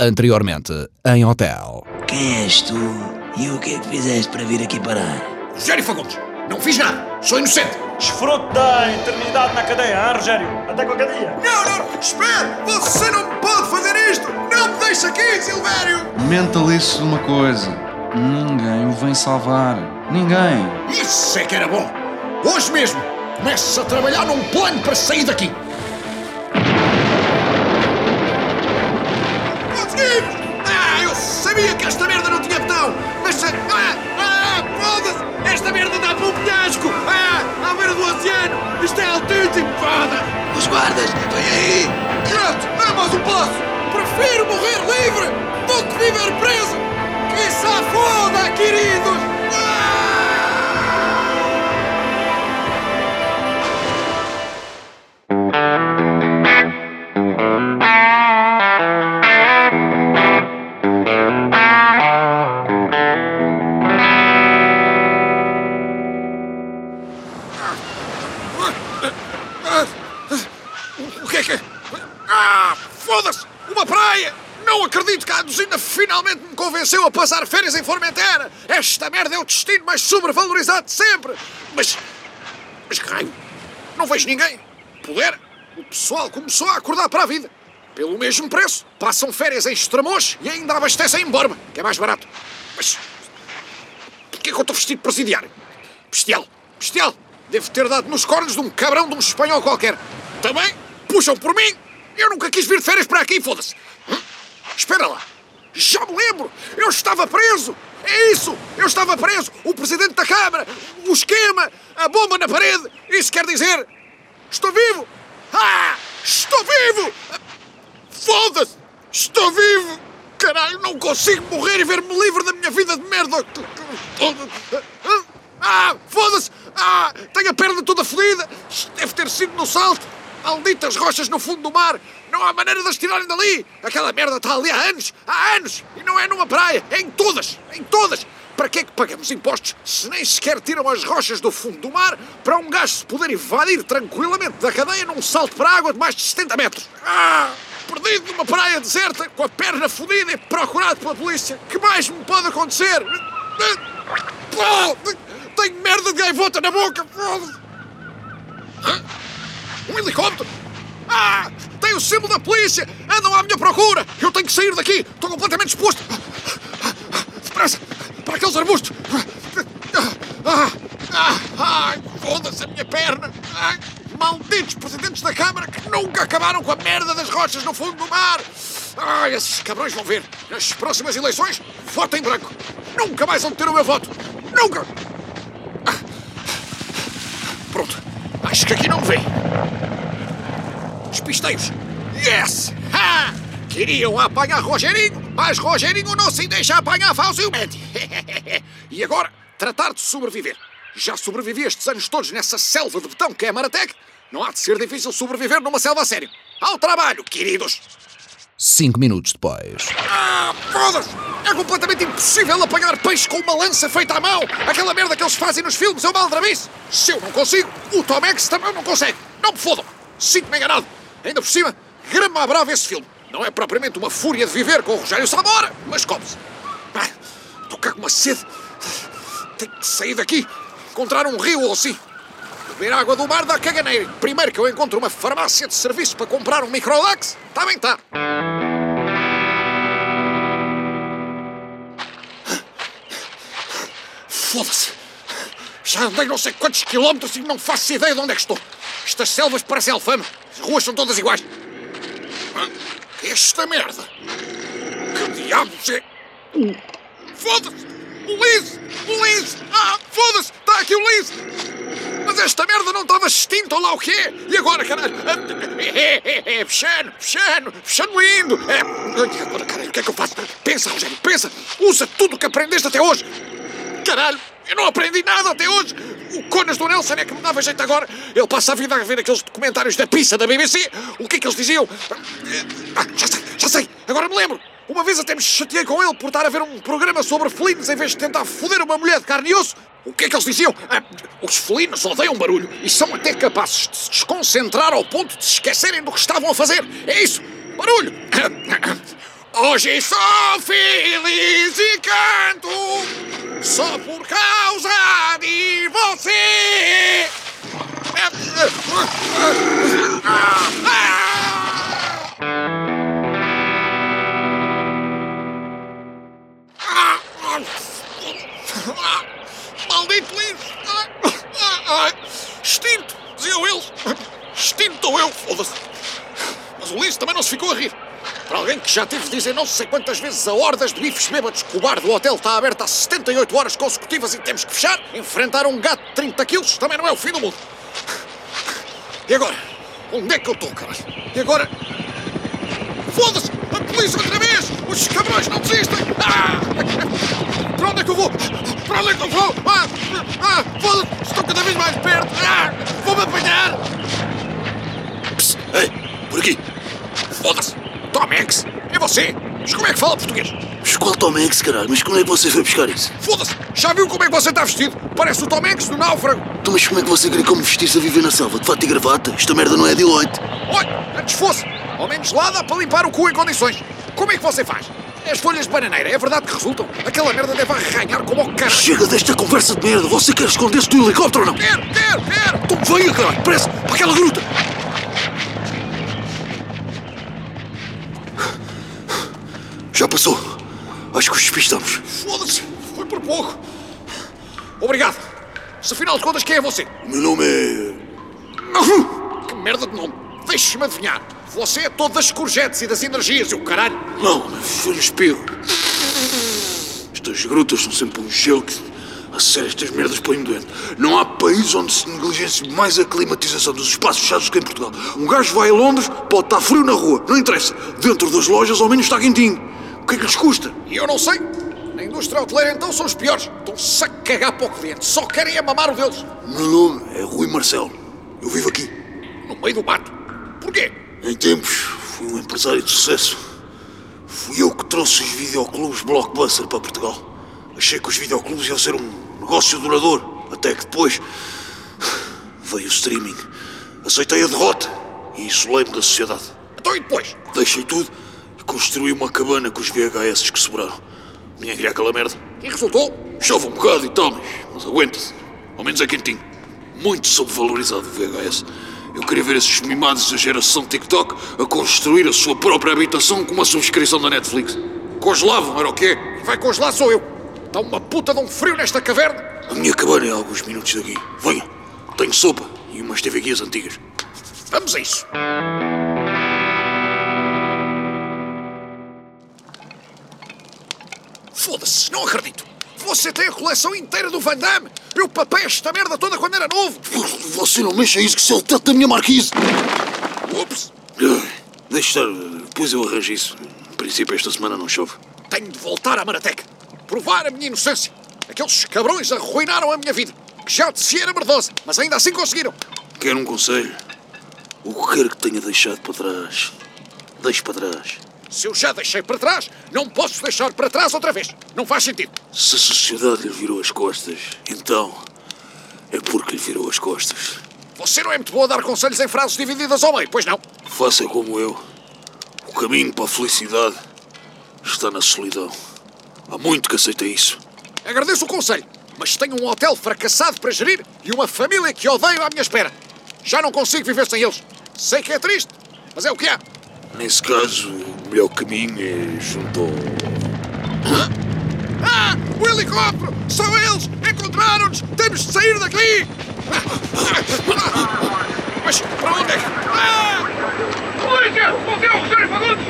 Anteriormente, em hotel. Quem és tu e o que é que fizeste para vir aqui parar? Rogério Fagundes, não fiz nada, sou inocente. Desfruto da eternidade na cadeia, hein, Rogério? Até qualquer dia. Não, não, espere! Você não pode fazer isto! Não me deixe aqui, Silvério! Mentalize-se de uma coisa: ninguém o vem salvar. Ninguém. Isso é que era bom. Hoje mesmo, começo a trabalhar num plano para sair daqui. Guardas, vem aí! Pronto, dá mais um passo! Prefiro morrer livre do que viver preso! Que se foda, queridos! Passar férias em Formentera! Esta merda é o destino mais sobrevalorizado de sempre! Mas. Mas que raio! Não vejo ninguém! Poder! O pessoal começou a acordar para a vida! Pelo mesmo preço, passam férias em Estremoz e ainda abastecem em Borba, que é mais barato. Mas. Porquê que eu estou vestido de presidiário? Bestial! Bestial! Devo ter dado nos cornos de um cabrão de um espanhol qualquer. Também puxam por mim. Eu nunca quis vir de férias para aqui, foda-se. Hum? Espera lá. Já me lembro. Eu estava preso. É isso. Eu estava preso. O presidente da Câmara. O esquema. A bomba na parede. Isso quer dizer... Estou vivo. Ah! Estou vivo. Foda-se. Estou vivo. Caralho, não consigo morrer e ver-me livre da minha vida de merda. Ah, foda-se! Ah, tenho a perna toda fodida! Deve ter sido no salto! Malditas rochas no fundo do mar! Não há maneira de as tirarem dali! Aquela merda está ali há anos! Há anos! E não é numa praia! É em todas! Em todas! Para que é que pagamos impostos se nem sequer tiram as rochas do fundo do mar para um gajo se poder evadir tranquilamente da cadeia num salto para a água de mais de 70 metros? Ah! Perdido numa praia deserta, com a perna fodida e procurado pela polícia! Que mais me pode acontecer? Tenho merda de gaivota na boca! Um helicóptero? Ah! Tem o símbolo da polícia! Andam à minha procura! Eu tenho que sair daqui! Estou completamente exposto! Depressa! Para aqueles arbustos! Ai! Foda-se a minha perna! Ai! Malditos presidentes da Câmara que nunca acabaram com a merda das rochas no fundo do mar! Ai, esses cabrões vão ver! Nas próximas eleições, voto em branco! Nunca mais vão ter o meu voto! Nunca! Pronto. Acho que aqui não me vê. Despistei-os. Yes! Ha! Queriam apanhar Rogerinho, mas Rogerinho não se deixa apanhar facilmente. e agora, tratar de sobreviver. Já sobrevivi estes anos todos nessa selva de betão que é Maratec. Não há de ser difícil sobreviver numa selva a sério. Ao trabalho, queridos! Cinco minutos depois. Ah, foda-se! É completamente impossível apanhar peixe com uma lança feita à mão! Aquela merda que eles fazem nos filmes é uma aldrabice! Se eu não consigo, o Tom Hanks também não consegue! Não me fodam! Sinto-me enganado! Ainda por cima, grama brava esse filme! Não é propriamente uma fúria de viver com o Rogério Samora, mas come-se! Ah, Estou cá com uma sede! Tenho que sair daqui! Encontrar um rio ou assim! Beber água do mar dá caganeira! Primeiro que eu encontro uma farmácia de serviço para comprar um microdax, está bem, está! Foda-se! Já andei não sei quantos quilómetros e não faço ideia de onde é que estou. Estas selvas parecem alfama. As ruas são todas iguais. Ah, Esta merda! Que diabos é? Foda-se! O Liz! O! Ah, foda-se! Está aqui o Liz! Mas esta merda não estava extinta ou lá o quê? E agora, caralho? É, fechando, fechando, fechando lindo! É, agora, caralho, o que é que eu faço? Pensa, Rogério, pensa! Usa tudo o que aprendeste até hoje! Caralho, eu não aprendi nada até hoje. O Conas do Nelson é que me dava jeito agora. Ele passa a vida a ver aqueles documentários da pizza da BBC. O que é que eles diziam? Ah, já sei, já sei, agora me lembro. Uma vez até me chateei com ele por estar a ver um programa sobre felinos em vez de tentar foder uma mulher de carne e osso. O que é que eles diziam? Ah, os felinos odeiam barulho e são até capazes de se desconcentrar ao ponto de se esquecerem do que estavam a fazer. É isso, barulho. Hoje sou feliz e canto só por causa de você. Maldito livro! Extinto, diziam eles. Extinto eu, foda-se. Mas o Lince também não se ficou a rir. Para alguém que já teve de dizer não sei quantas vezes a hordas de bifes bêbados que o bar do hotel está aberto há 78 horas consecutivas e temos que fechar, enfrentar um gato de 30 quilos também não é o fim do mundo. E agora? Onde é que eu estou, caralho? E agora? Foda-se! A polícia outra vez! Os cabrões não desistem! Ah! Para onde é que eu vou? Para onde é que eu vou? Ah! Ah! Foda-se! Estou cada vez mais perto! Ah! Vou-me apanhar! Psst, ei, por aqui. Foda-se! Tomex! É você! Mas como é que fala português? Mas qual Tom Hanks, caralho? Mas como é que você foi buscar isso? Foda-se! Já viu como é que você está vestido? Parece o Tomex do náufrago! Então, mas como é que você queria como vestir-se a viver na selva? De fato e gravata? Esta merda não é Deloitte. Olha, antes fosse! Ao menos lá dá para limpar o cu em condições! Como é que você faz? É as folhas de bananeira, é verdade que resultam? Aquela merda deve arranhar como o caralho! Chega desta conversa de merda. Você quer esconder-se do helicóptero ou não? Quero, quero, quero! Então venha, caralho. Pressa, para aquela gruta. Já passou. Acho que os despistamos. Foda-se! Foi por pouco! Obrigado! Se afinal de contas, quem é você? O meu nome é... Que merda de nome! Deixe-me adivinhar! Você é todo das corjetes e das energias e o caralho! Não, foi no espelho. Estas grutas são sempre um gelo que... A sério, estas merdas põem-me doente. Não há país onde se negligencie mais a climatização dos espaços fechados que em Portugal. Um gajo vai a Londres, pode estar frio na rua, não interessa. Dentro das lojas, ao menos está quentinho. O que é que lhes custa? E eu não sei! Na indústria hoteleira, então, são os piores! Estão-se a cagar para o cliente, só querem é mamar o deles! O meu nome é Rui Marcelo. Eu vivo aqui. No meio do mato! Porquê? Em tempos, fui um empresário de sucesso. Fui eu que trouxe os videoclubes Blockbuster para Portugal. Achei que os videoclubes iam ser um negócio duradouro. Até que depois veio o streaming. Aceitei a derrota e isolei-me da sociedade. Então e depois? Deixei tudo construí uma cabana com os VHS que sobraram. Ninguém queria aquela merda. E resultou? Chove um bocado e tal, mas, mas aguenta-se. Ao menos é quentinho. Muito sobrevalorizado o VHS. Eu queria ver esses mimados da geração TikTok a construir a sua própria habitação com uma subscrição da Netflix. Congelavam, era o quê? E vai congelar sou eu! Está uma puta de um frio nesta caverna! A minha cabana é a alguns minutos daqui. Venha. Tenho sopa e umas TV guias antigas. Vamos a isso! Foda-se, não acredito! Você tem a coleção inteira do Van Damme! Eu papei esta merda toda quando era novo! Você não mexa isso que isso é o teto da minha marquise. Ups! Deixa estar. Depois eu arranjo isso. Em princípio, esta semana não chove. Tenho de voltar à Marateca! Provar a minha inocência! Aqueles cabrões arruinaram a minha vida! Que já de si era merdosa, mas ainda assim conseguiram! Quero um conselho. O que quer que tenha deixado para trás, deixe para trás. Se eu já deixei para trás, não posso deixar para trás outra vez! Não faz sentido! Se a sociedade lhe virou as costas, então é porque lhe virou as costas. Você não é muito boa a dar conselhos em frases divididas ao meio, pois não? Faça como eu. O caminho para a felicidade está na solidão. Há muito que aceitei isso. Agradeço o conselho, mas tenho um hotel fracassado para gerir e uma família que odeio à minha espera. Já não consigo viver sem eles. Sei que é triste, mas é o que há. Nesse caso, melhor caminho é junto ao... Ah! O helicóptero! São eles! Encontraram-nos! Temos de sair daqui! Mas para onde é que... Ah! Polícia! Ouviu o Rogério Fagundes?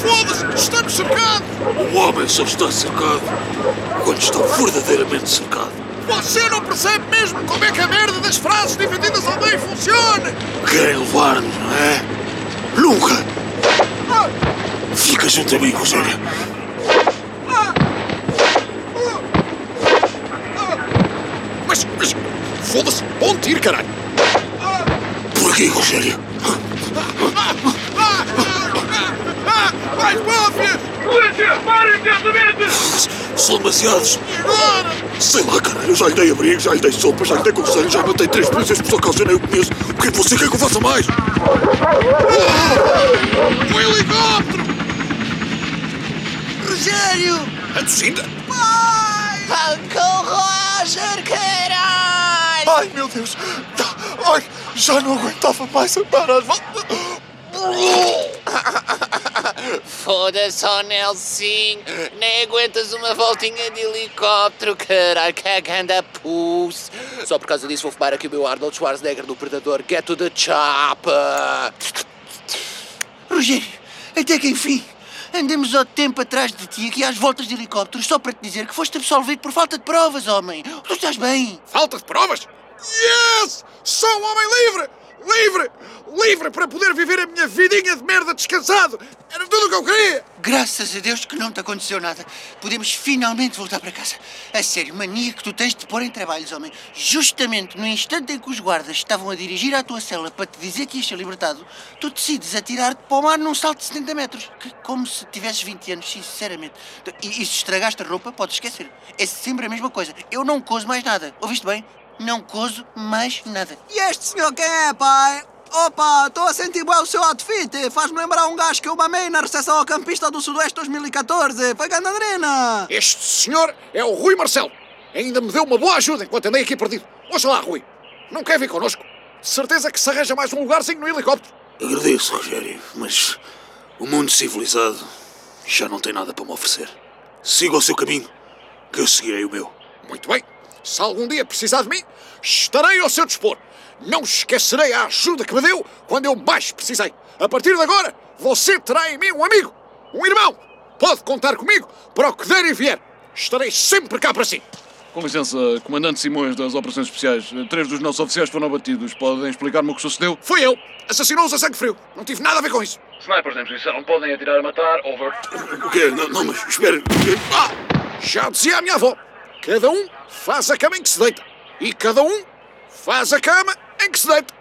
Foda-se! Estamos cercados! O homem só está cercado quando está verdadeiramente cercado. Você não percebe mesmo como é que a merda das frases divididas ao meio funciona! Querem levar-nos, não é? Nunca! Junto a mim, Rogério. Mas, mas... Foda-se! Onde ir, caralho? Por aqui, Rogério. Mais máfias! Polícia! Pare imediatamente! São demasiados. E? Sei lá, caralho. Já lhe dei abrigo, já lhe dei sopa, já lhe dei conselho, já matei três polícias por sua causa, eu nem o conheço. O que é que você quer que eu faça mais? O helicóptero! Rogério! A Lucinda? Uncle Roger, caralho! Ai, meu Deus! Ai, já não aguentava mais voltas. Foda-se, ó Nelsinho! Nem aguentas uma voltinha de helicóptero, caralho, que ganda pus! Só por causa disso vou fumar aqui o meu Arnold Schwarzenegger do Predador. Get to the chopper! Rogério, até que enfim, andamos ao tempo atrás de ti aqui às voltas de helicóptero só para te dizer que foste absolvido por falta de provas, homem! Tu estás bem? Falta de provas? Yes! Sou um homem livre! Livre! Livre para poder viver a minha vidinha de merda descansado! Era tudo o que eu queria! Graças a Deus que não te aconteceu nada. Podemos finalmente voltar para casa. A sério, mania que tu tens de pôr em trabalhos, homem. Justamente no instante em que os guardas estavam a dirigir à tua cela para te dizer que ias ser libertado, tu decides atirar-te para o mar num salto de 70 metros. Que, como se tivesses 20 anos, sinceramente. E, e se estragaste a roupa, podes esquecer. É sempre a mesma coisa. Eu não cozo mais nada. Ouviste bem? Não cozo mais nada. E este senhor quem é, pai? Opa, estou a sentir bem o seu outfit. Faz-me lembrar um gajo que eu mamei na recepção ao campista do Sudoeste 2014. Foi Gandandrina. Este senhor é o Rui Marcelo. Ainda me deu uma boa ajuda enquanto andei aqui perdido. Ouça lá, Rui. Não quer vir connosco? De certeza que se arranja mais um lugarzinho no helicóptero. Agradeço, Rogério, mas o mundo civilizado já não tem nada para me oferecer. Siga o seu caminho, que eu seguirei o meu. Muito bem. Se algum dia precisar de mim, estarei ao seu dispor. Não esquecerei a ajuda que me deu quando eu mais precisei. A partir de agora, você terá em mim um amigo, um irmão. Pode contar comigo para o que der e vier. Estarei sempre cá para si. Com licença, Comandante Simões das Operações Especiais. Três dos nossos oficiais foram abatidos. Podem explicar-me o que sucedeu? Fui eu. Assassinou-os a sangue frio. Não tive nada a ver com isso. Snipers em posição. Podem atirar a matar. Over. O quê? Não, não mas espere. Ah! Já dizia a minha avó. Cada um faz a cama em que se deita. E cada um faz a cama em que se deita.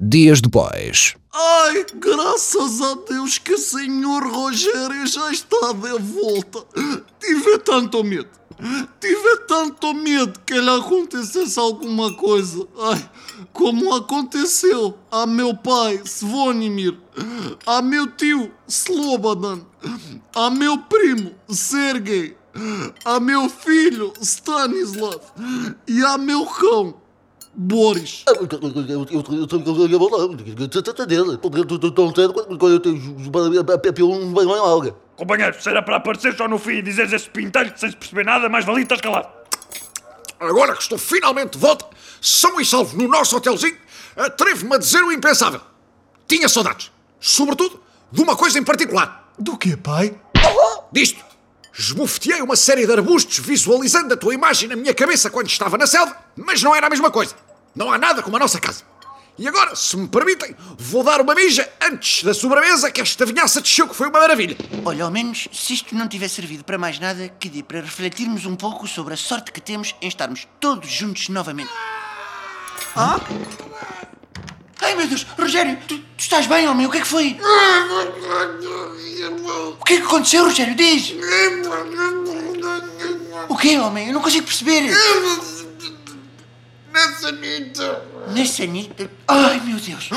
Dias depois. Ai, graças a Deus que o senhor Rogério já está de volta. Tive tanto medo. Tive tanto medo que lhe acontecesse alguma coisa. Ai, como aconteceu a meu pai, Svonimir, a meu tio, Slobodan, a meu primo, Sergei, a meu filho, Stanislav, e a meu cão, Boris. Companheiro, se era para aparecer só no fim e dizeres esse pintelho sem se perceber nada, mais valia estás calado. Agora que estou finalmente de volta, são e salvo no nosso hotelzinho, atrevo-me a dizer o impensável. Tinha saudades. Sobretudo de uma coisa em particular. Do que, pai? Disto. Esbofeteei uma série de arbustos visualizando a tua imagem na minha cabeça quando estava na selva, mas não era a mesma coisa. Não há nada como a nossa casa. E agora, se me permitem, vou dar uma mija antes da sobremesa que esta vinhaça desceu que foi uma maravilha. Olha, ao menos, se isto não tiver servido para mais nada, que dê para refletirmos um pouco sobre a sorte que temos em estarmos todos juntos novamente. Ah? Ai meu Deus, Rogério, tu, tu estás bem, homem? O que é que foi? O que é que aconteceu, Rogério? Diz! O que, homem? Eu não consigo perceber. Nessa nita. Nessa nita. Ai meu Deus!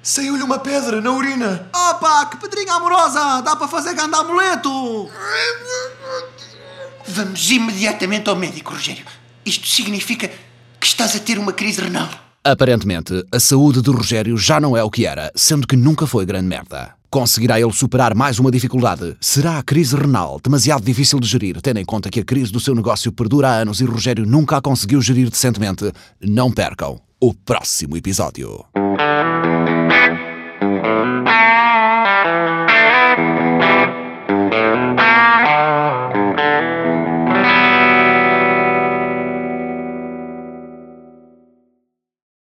Saiu-lhe uma pedra na urina. Opa, que pedrinha amorosa! Dá para fazer grande amuleto! Vamos imediatamente ao médico, Rogério. Isto significa que estás a ter uma crise renal. Aparentemente, a saúde de Rogério já não é o que era, sendo que nunca foi grande merda. Conseguirá ele superar mais uma dificuldade? Será a crise renal demasiado difícil de gerir, tendo em conta que a crise do seu negócio perdura há anos e Rogério nunca a conseguiu gerir decentemente? Não percam o próximo episódio.